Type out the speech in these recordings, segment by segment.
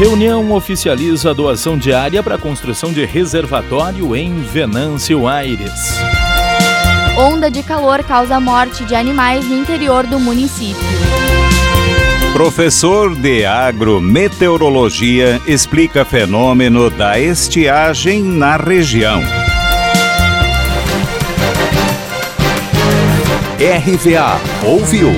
Reunião oficializa a doação diária para a construção de reservatório em Venâncio Aires. Onda de calor causa morte de animais no interior do município. Professor de agrometeorologia explica fenômeno da estiagem na região. RVA ouviu.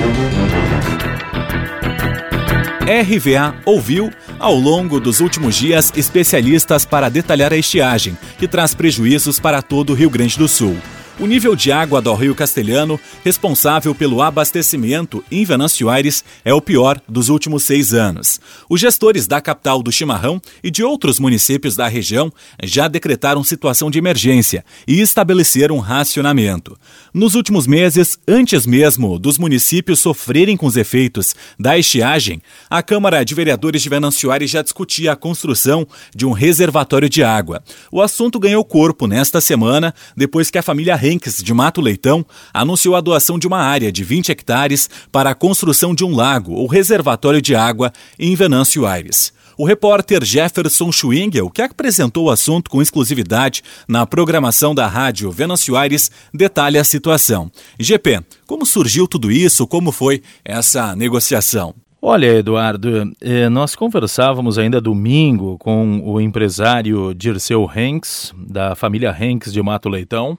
RVA ouviu ao longo dos últimos dias especialistas para detalhar a estiagem, que traz prejuízos para todo o Rio Grande do Sul. O nível de água do Rio Castelhano, responsável pelo abastecimento em Venâncio Aires, é o pior dos últimos seis anos. Os gestores da capital do Chimarrão e de outros municípios da região já decretaram situação de emergência e estabeleceram racionamento. Nos últimos meses, antes mesmo dos municípios sofrerem com os efeitos da estiagem, a Câmara de Vereadores de Venâncio Aires já discutia a construção de um reservatório de água. O assunto ganhou corpo nesta semana, depois que a família Henks de Mato Leitão anunciou a doação de uma área de 20 hectares para a construção de um lago ou reservatório de água em Venâncio Aires. O repórter Jefferson Schwingel, que apresentou o assunto com exclusividade na programação da rádio Venâncio Aires, detalha a situação. GP, como surgiu tudo isso? Como foi essa negociação? Olha, Eduardo, eh, nós conversávamos ainda domingo com o empresário Dirceu Henks, da família Henks de Mato Leitão,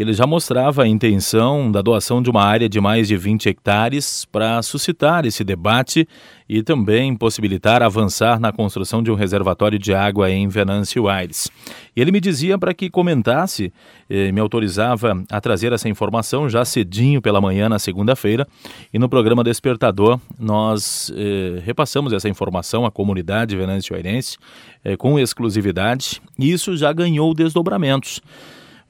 ele já mostrava a intenção da doação de uma área de mais de 20 hectares para suscitar esse debate e também possibilitar avançar na construção de um reservatório de água em Venâncio Aires. Ele me dizia para que comentasse, eh, me autorizava a trazer essa informação já cedinho pela manhã na segunda-feira e no programa Despertador nós eh, repassamos essa informação à comunidade venâncio airense eh, com exclusividade e isso já ganhou desdobramentos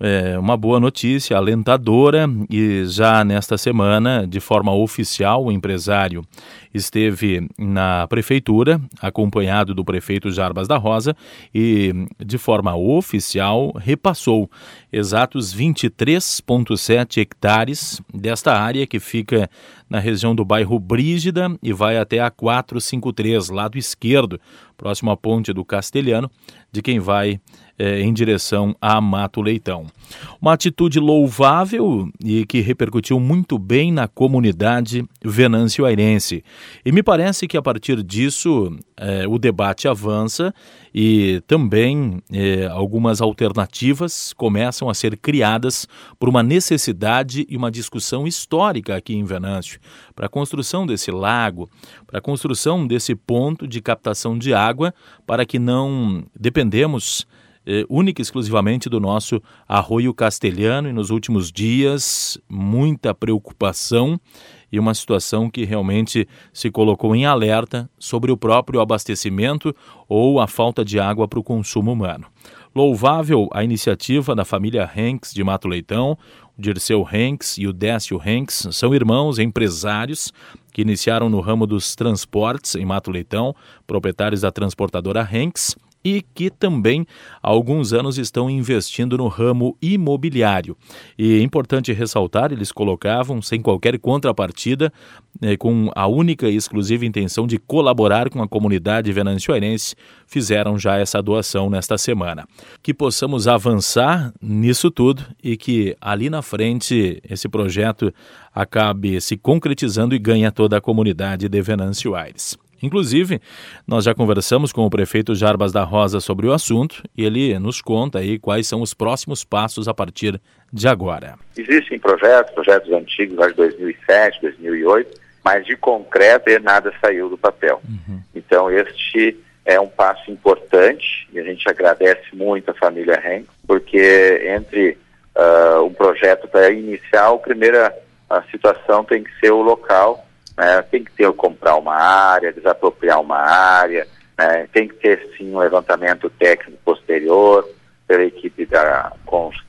é, uma boa notícia, alentadora, e já nesta semana, de forma oficial, o empresário esteve na prefeitura, acompanhado do prefeito Jarbas da Rosa, e de forma oficial repassou exatos 23,7 hectares desta área que fica na região do bairro Brígida e vai até a 453, lado esquerdo, próximo à ponte do Castelhano, de quem vai é, em direção a Mato Leitão. Uma atitude louvável e que repercutiu muito bem na comunidade venâncio-airense. E me parece que a partir disso é, o debate avança e também é, algumas alternativas começam a ser criadas por uma necessidade e uma discussão histórica aqui em Venâncio para a construção desse lago, para a construção desse ponto de captação de água, para que não dependemos eh, única e exclusivamente do nosso arroio castelhano e nos últimos dias muita preocupação e uma situação que realmente se colocou em alerta sobre o próprio abastecimento ou a falta de água para o consumo humano. Louvável a iniciativa da família Hanks de Mato Leitão, Dirceu Hanks e o Décio Hanks são irmãos empresários que iniciaram no ramo dos transportes em Mato Leitão, proprietários da transportadora Hanks e que também há alguns anos estão investindo no ramo imobiliário. E é importante ressaltar, eles colocavam sem qualquer contrapartida, eh, com a única e exclusiva intenção de colaborar com a comunidade venancioarense, fizeram já essa doação nesta semana. Que possamos avançar nisso tudo e que ali na frente esse projeto acabe se concretizando e ganhe toda a comunidade de Venâncio Aires. Inclusive, nós já conversamos com o prefeito Jarbas da Rosa sobre o assunto e ele nos conta aí quais são os próximos passos a partir de agora. Existem projetos, projetos antigos lá de 2007, 2008, mas de concreto nada saiu do papel. Uhum. Então, este é um passo importante e a gente agradece muito a família Ren, porque entre uh, um projeto para iniciar, a primeira a situação tem que ser o local né? Tem que ter comprar uma área, desapropriar uma área, né? tem que ter sim um levantamento técnico posterior pela equipe da,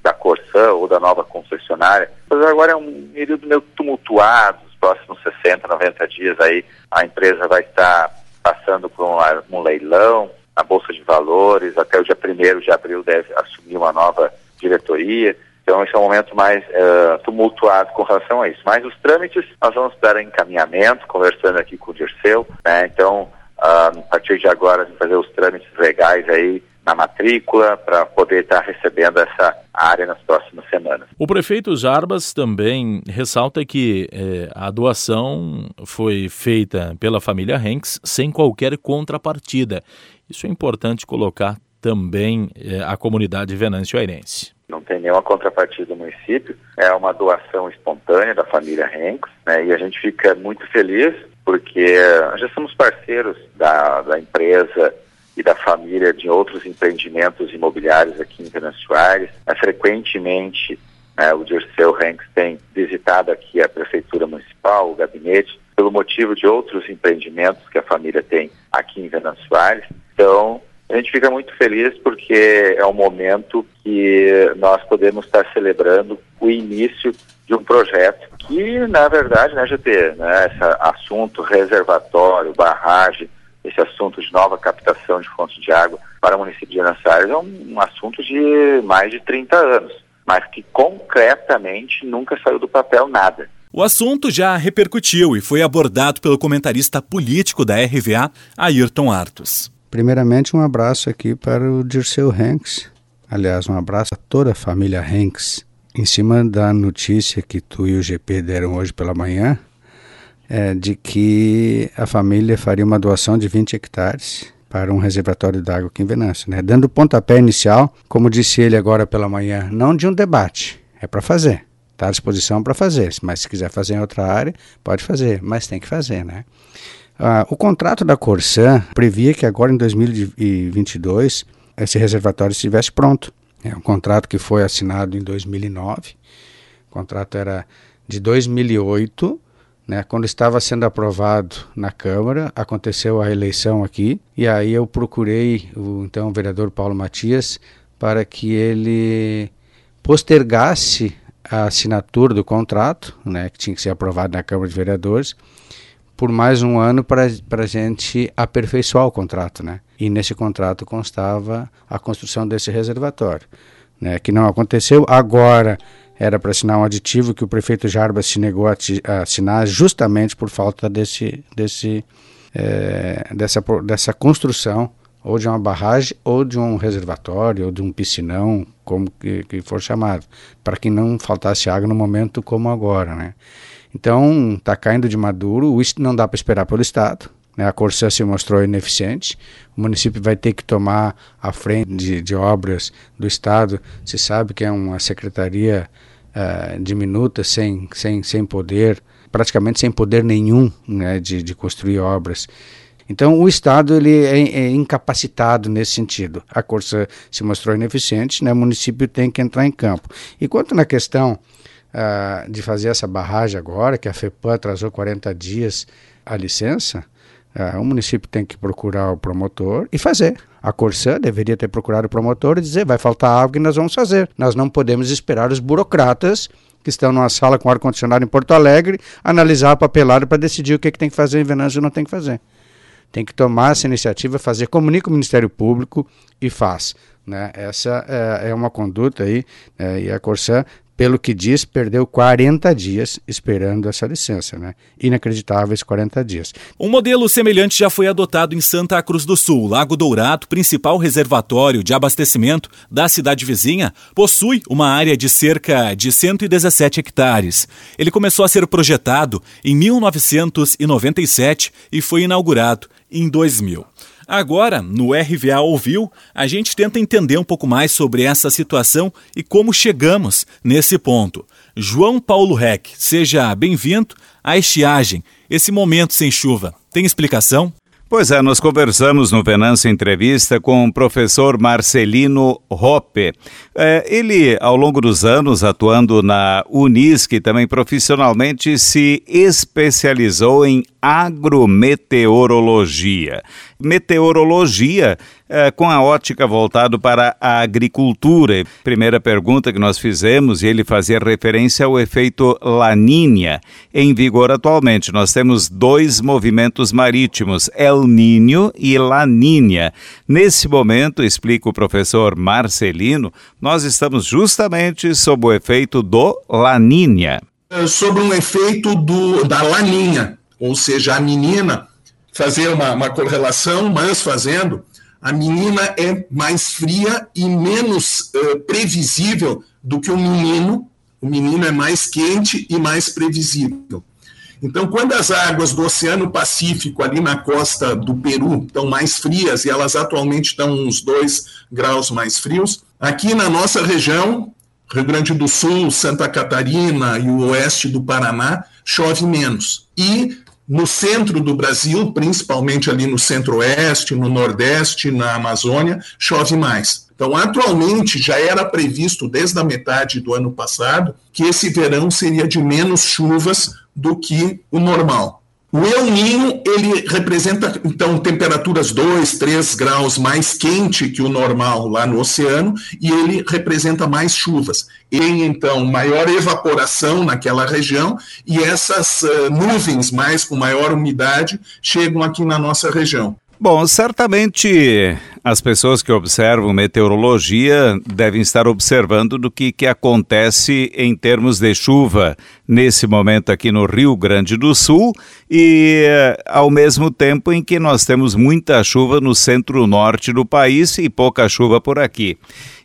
da Corsã ou da nova concessionária. Mas agora é um período meio tumultuado, os próximos 60, 90 dias aí a empresa vai estar passando por um, um leilão, a Bolsa de Valores, até o dia 1 de abril deve assumir uma nova diretoria. Então, esse é um momento mais uh, tumultuado com relação a isso. Mas os trâmites, nós vamos dar encaminhamento, conversando aqui com o Dirceu. Né? Então, uh, a partir de agora, fazer os trâmites legais aí na matrícula para poder estar tá recebendo essa área nas próximas semanas. O prefeito Jarbas também ressalta que eh, a doação foi feita pela família Hanks sem qualquer contrapartida. Isso é importante colocar também eh, a comunidade venâncio-airense. Não tem nenhuma contrapartida do município, é uma doação espontânea da família Hanks, né, e a gente fica muito feliz porque já somos parceiros da, da empresa e da família de outros empreendimentos imobiliários aqui em Venâncio É, frequentemente, né, o Dirceu Hanks tem visitado aqui a Prefeitura Municipal, o gabinete, pelo motivo de outros empreendimentos que a família tem aqui em Venâncio Então, a gente fica muito feliz porque é um momento que nós podemos estar celebrando o início de um projeto que, na verdade, né, GT, né, esse assunto reservatório, barragem, esse assunto de nova captação de fontes de água para o município de Arançares é um, um assunto de mais de 30 anos, mas que concretamente nunca saiu do papel nada. O assunto já repercutiu e foi abordado pelo comentarista político da RVA, Ayrton Artos. Primeiramente, um abraço aqui para o Dirceu Hanks. Aliás, um abraço a toda a família Hanks. Em cima da notícia que tu e o GP deram hoje pela manhã, é, de que a família faria uma doação de 20 hectares para um reservatório d'água aqui em Venâncio, né? dando o pontapé inicial, como disse ele agora pela manhã, não de um debate, é para fazer. Está à disposição para fazer, mas se quiser fazer em outra área, pode fazer, mas tem que fazer, né? Ah, o contrato da Corsan previa que agora em 2022 esse reservatório estivesse pronto. É um contrato que foi assinado em 2009. O contrato era de 2008 né? Quando estava sendo aprovado na Câmara, aconteceu a eleição aqui, e aí eu procurei o então vereador Paulo Matias para que ele postergasse a assinatura do contrato, né, que tinha que ser aprovado na Câmara de Vereadores, por mais um ano para a gente aperfeiçoar o contrato. Né? E nesse contrato constava a construção desse reservatório, né, que não aconteceu. Agora era para assinar um aditivo que o prefeito Jarbas se negou a, a assinar justamente por falta desse, desse, é, dessa, dessa construção ou de uma barragem ou de um reservatório ou de um piscinão, como que, que for chamado, para que não faltasse água no momento como agora, né? Então, está caindo de maduro, não dá para esperar pelo Estado, né? a Corsã se mostrou ineficiente, o município vai ter que tomar a frente de, de obras do Estado, se sabe que é uma secretaria uh, diminuta, sem, sem, sem poder, praticamente sem poder nenhum né, de, de construir obras. Então o Estado ele é, é, incapacitado nesse sentido. A Corsa se mostrou ineficiente, né, o município tem que entrar em campo. E quanto na questão uh, de fazer essa barragem agora, que a FEPAM atrasou 40 dias a licença, uh, o município tem que procurar o promotor e fazer. A Corsã deveria ter procurado o promotor e dizer: vai faltar água e nós vamos fazer. Nós não podemos esperar os burocratas que estão numa sala com ar-condicionado em Porto Alegre analisar a papelada para decidir o que, é que tem que fazer em Venâncio e não tem que fazer. Tem que tomar essa iniciativa, fazer, comunica o Ministério Público e faz. Né? Essa é, é uma conduta aí, é, e a Corsã pelo que diz, perdeu 40 dias esperando essa licença, né? Inacreditáveis 40 dias. Um modelo semelhante já foi adotado em Santa Cruz do Sul. Lago Dourado, principal reservatório de abastecimento da cidade vizinha, possui uma área de cerca de 117 hectares. Ele começou a ser projetado em 1997 e foi inaugurado em 2000. Agora, no RVA Ouviu, a gente tenta entender um pouco mais sobre essa situação e como chegamos nesse ponto. João Paulo Reck, seja bem-vindo à estiagem, esse momento sem chuva. Tem explicação? Pois é, nós conversamos no Venâncio Entrevista com o professor Marcelino Hoppe. É, ele, ao longo dos anos, atuando na Unisc, também profissionalmente se especializou em agrometeorologia. Meteorologia é, com a ótica voltado para a agricultura. Primeira pergunta que nós fizemos, e ele fazia referência ao efeito Laninha, em vigor atualmente. Nós temos dois movimentos marítimos, El Ninho e Laninha. Nesse momento, explica o professor Marcelino, nós estamos justamente sob o efeito do Laninha. Sobre um efeito do, da Laninha ou seja, a menina fazer uma, uma correlação, mas fazendo, a menina é mais fria e menos uh, previsível do que o menino. O menino é mais quente e mais previsível. Então, quando as águas do Oceano Pacífico, ali na costa do Peru, estão mais frias, e elas atualmente estão uns 2 graus mais frios, aqui na nossa região, Rio Grande do Sul, Santa Catarina e o oeste do Paraná, chove menos. E no centro do Brasil, principalmente ali no centro-oeste, no nordeste, na Amazônia, chove mais. Então, atualmente, já era previsto desde a metade do ano passado que esse verão seria de menos chuvas do que o normal. O El Ninho, ele representa, então, temperaturas 2, 3 graus mais quente que o normal lá no oceano, e ele representa mais chuvas. Tem, então, maior evaporação naquela região, e essas uh, nuvens mais com maior umidade chegam aqui na nossa região. Bom, certamente as pessoas que observam meteorologia devem estar observando do que, que acontece em termos de chuva nesse momento aqui no Rio Grande do Sul e ao mesmo tempo em que nós temos muita chuva no centro-norte do país e pouca chuva por aqui.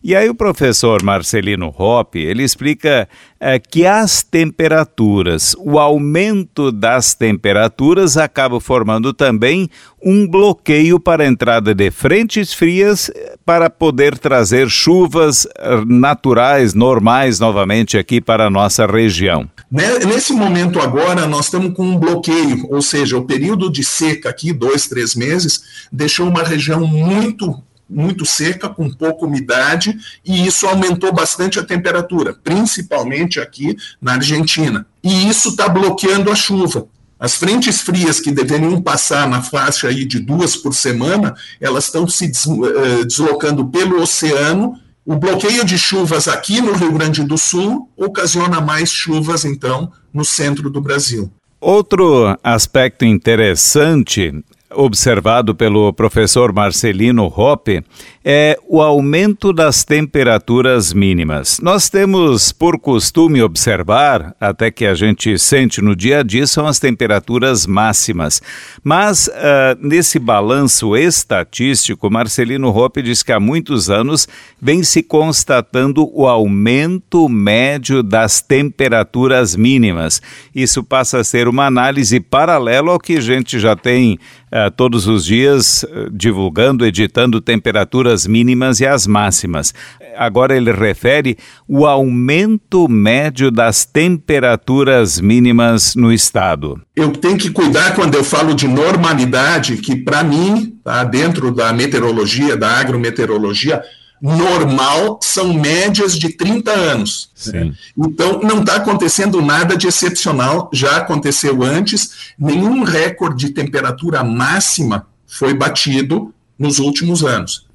E aí o professor Marcelino Hoppe, ele explica é, que as temperaturas, o aumento das temperaturas acaba formando também um bloqueio para a entrada de frentes frias eh, para poder trazer chuvas eh, naturais, normais novamente aqui para a nossa região. Nesse momento agora, nós estamos com um bloqueio, ou seja, o período de seca aqui, dois, três meses, deixou uma região muito muito seca, com pouca umidade, e isso aumentou bastante a temperatura, principalmente aqui na Argentina. E isso está bloqueando a chuva. As frentes frias que deveriam passar na faixa aí de duas por semana, elas estão se eh, deslocando pelo oceano. O bloqueio de chuvas aqui no Rio Grande do Sul ocasiona mais chuvas, então, no centro do Brasil. Outro aspecto interessante observado pelo professor Marcelino Hoppe é o aumento das temperaturas mínimas. Nós temos por costume observar, até que a gente sente no dia a dia, são as temperaturas máximas. Mas uh, nesse balanço estatístico, Marcelino Hoppe diz que há muitos anos vem se constatando o aumento médio das temperaturas mínimas. Isso passa a ser uma análise paralela ao que a gente já tem uh, todos os dias uh, divulgando, editando temperaturas mínimas e as máximas. Agora ele refere o aumento médio das temperaturas mínimas no estado. Eu tenho que cuidar quando eu falo de normalidade, que para mim, tá, dentro da meteorologia, da agrometeorologia, normal são médias de 30 anos. Né? Então, não está acontecendo nada de excepcional, já aconteceu antes, nenhum recorde de temperatura máxima foi batido nos últimos anos.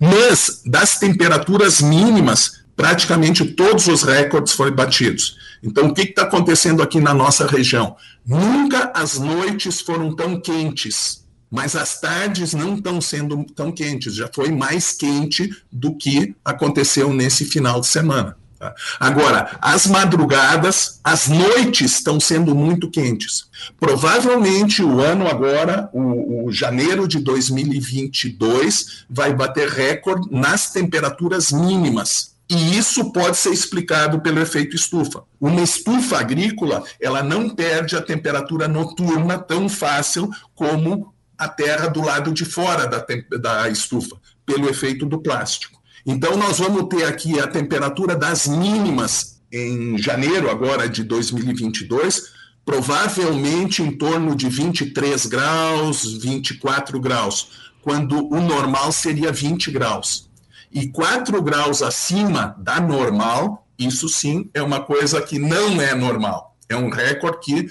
Mas, das temperaturas mínimas, praticamente todos os recordes foram batidos. Então, o que está acontecendo aqui na nossa região? Nunca as noites foram tão quentes mas as tardes não estão sendo tão quentes, já foi mais quente do que aconteceu nesse final de semana. Tá? Agora, as madrugadas, as noites estão sendo muito quentes. Provavelmente o ano agora, o, o janeiro de 2022, vai bater recorde nas temperaturas mínimas. E isso pode ser explicado pelo efeito estufa. Uma estufa agrícola, ela não perde a temperatura noturna tão fácil como a terra do lado de fora da, da estufa, pelo efeito do plástico. Então, nós vamos ter aqui a temperatura das mínimas em janeiro, agora de 2022, provavelmente em torno de 23 graus, 24 graus, quando o normal seria 20 graus. E 4 graus acima da normal, isso sim é uma coisa que não é normal. É um recorde que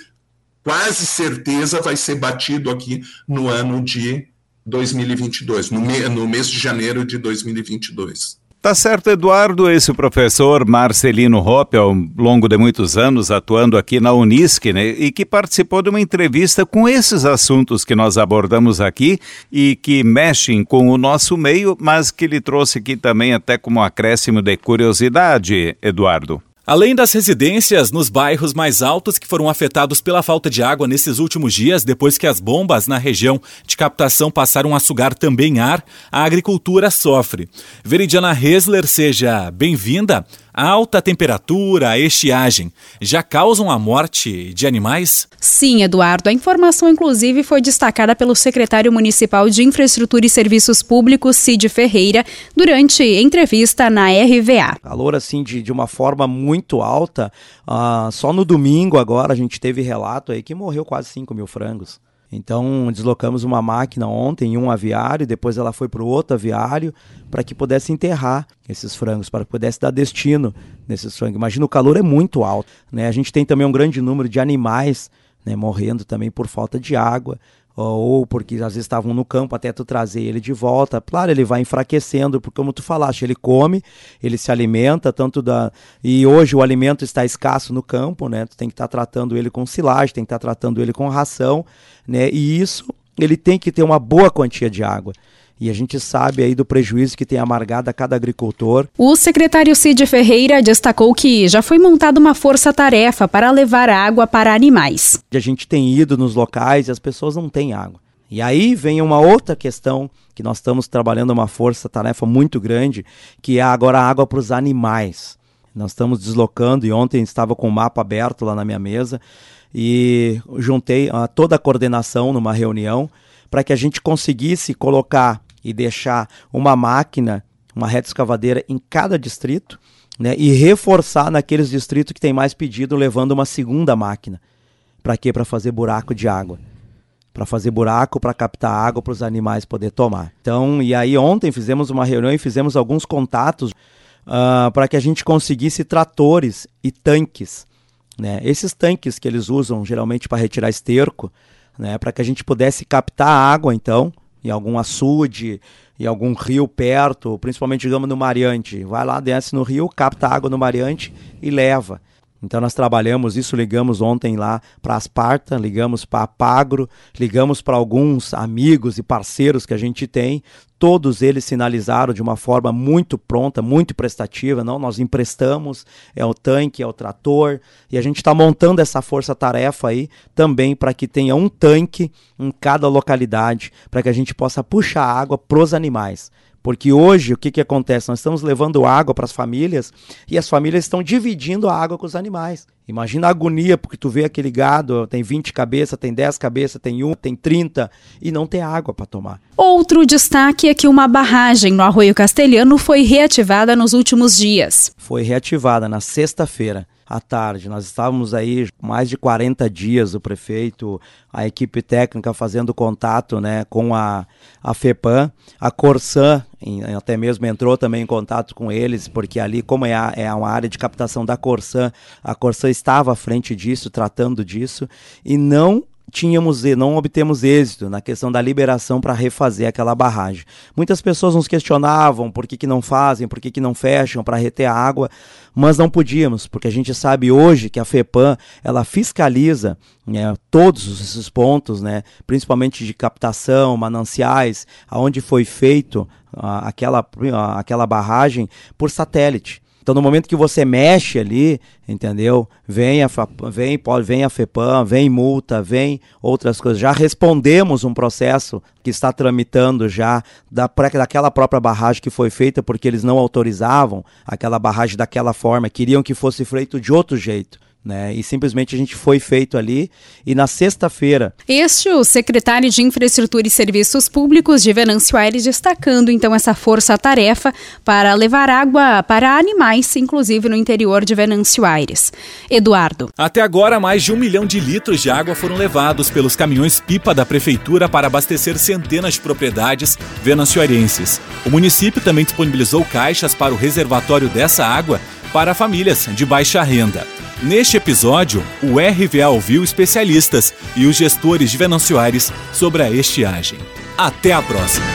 quase certeza vai ser batido aqui no ano de 2022, no, me, no mês de janeiro de 2022. Tá certo, Eduardo, esse professor Marcelino Hoppe, ao longo de muitos anos atuando aqui na Unisc, né, e que participou de uma entrevista com esses assuntos que nós abordamos aqui e que mexem com o nosso meio, mas que ele trouxe aqui também até como acréscimo de curiosidade, Eduardo. Além das residências nos bairros mais altos que foram afetados pela falta de água nesses últimos dias, depois que as bombas na região de captação passaram a sugar também ar, a agricultura sofre. Veridiana Hesler, seja bem-vinda. A alta temperatura, a estiagem, já causam a morte de animais? Sim, Eduardo. A informação, inclusive, foi destacada pelo secretário municipal de Infraestrutura e Serviços Públicos, Cid Ferreira, durante entrevista na RVA. Calor, assim, de, de uma forma muito alta. Uh, só no domingo, agora, a gente teve relato aí que morreu quase 5 mil frangos. Então, deslocamos uma máquina ontem em um aviário, depois ela foi para o outro aviário, para que pudesse enterrar esses frangos, para que pudesse dar destino nesses frangos. Imagina, o calor é muito alto. Né? A gente tem também um grande número de animais né, morrendo também por falta de água ou porque às vezes estavam no campo até tu trazer ele de volta. Claro, ele vai enfraquecendo, porque como tu falaste, ele come, ele se alimenta, tanto da. E hoje o alimento está escasso no campo, né? Tu tem que estar tá tratando ele com silagem, tem que estar tá tratando ele com ração, né? E isso ele tem que ter uma boa quantia de água e a gente sabe aí do prejuízo que tem amargado a cada agricultor. O secretário Cid Ferreira destacou que já foi montada uma força-tarefa para levar água para animais. A gente tem ido nos locais e as pessoas não têm água. E aí vem uma outra questão que nós estamos trabalhando uma força-tarefa muito grande, que é agora a água para os animais. Nós estamos deslocando e ontem estava com o mapa aberto lá na minha mesa e juntei uh, toda a coordenação numa reunião para que a gente conseguisse colocar e deixar uma máquina, uma reta escavadeira em cada distrito, né, e reforçar naqueles distritos que tem mais pedido, levando uma segunda máquina. Para quê? Para fazer buraco de água. Para fazer buraco, para captar água para os animais poder tomar. Então, e aí ontem fizemos uma reunião e fizemos alguns contatos uh, para que a gente conseguisse tratores e tanques. Né? Esses tanques que eles usam geralmente para retirar esterco, né? para que a gente pudesse captar água, então, em algum açude, em algum rio perto, principalmente, digamos, no Mariante. Vai lá, desce no rio, capta água no Mariante e leva. Então nós trabalhamos isso, ligamos ontem lá para Asparta, ligamos para Pagro, ligamos para alguns amigos e parceiros que a gente tem. Todos eles sinalizaram de uma forma muito pronta, muito prestativa. Não, nós emprestamos, é o tanque, é o trator, e a gente está montando essa força-tarefa aí também para que tenha um tanque em cada localidade, para que a gente possa puxar água para os animais. Porque hoje o que, que acontece? Nós estamos levando água para as famílias e as famílias estão dividindo a água com os animais. Imagina a agonia, porque tu vê aquele gado, tem 20 cabeças, tem 10 cabeças, tem 1, tem 30 e não tem água para tomar. Outro destaque é que uma barragem no Arroio Castelhano foi reativada nos últimos dias. Foi reativada na sexta-feira à tarde. Nós estávamos aí mais de 40 dias, o prefeito, a equipe técnica fazendo contato né, com a, a FEPAM, a Corsan até mesmo entrou também em contato com eles, porque ali, como é, a, é uma área de captação da Corsan, a Corsan estava à frente disso, tratando disso, e não tínhamos não obtemos êxito na questão da liberação para refazer aquela barragem. Muitas pessoas nos questionavam por que, que não fazem, por que, que não fecham para reter a água, mas não podíamos, porque a gente sabe hoje que a FEPAM ela fiscaliza né, todos esses pontos, né, principalmente de captação, mananciais, aonde foi feito aquela, aquela barragem por satélite. Então, no momento que você mexe ali, entendeu? Vem a, vem, vem a FEPAM, vem multa, vem outras coisas. Já respondemos um processo que está tramitando já da, daquela própria barragem que foi feita, porque eles não autorizavam aquela barragem daquela forma, queriam que fosse feito de outro jeito né? E simplesmente a gente foi feito ali. E na sexta-feira. Este o secretário de Infraestrutura e Serviços Públicos de Venâncio Aires destacando então essa força-tarefa para levar água para animais, inclusive no interior de Venâncio Aires. Eduardo. Até agora, mais de um milhão de litros de água foram levados pelos caminhões-pipa da Prefeitura para abastecer centenas de propriedades venancioarenses. O município também disponibilizou caixas para o reservatório dessa água para famílias de baixa renda. Neste episódio, o RVA ouviu especialistas e os gestores de Venâncio Aires sobre a estiagem. Até a próxima!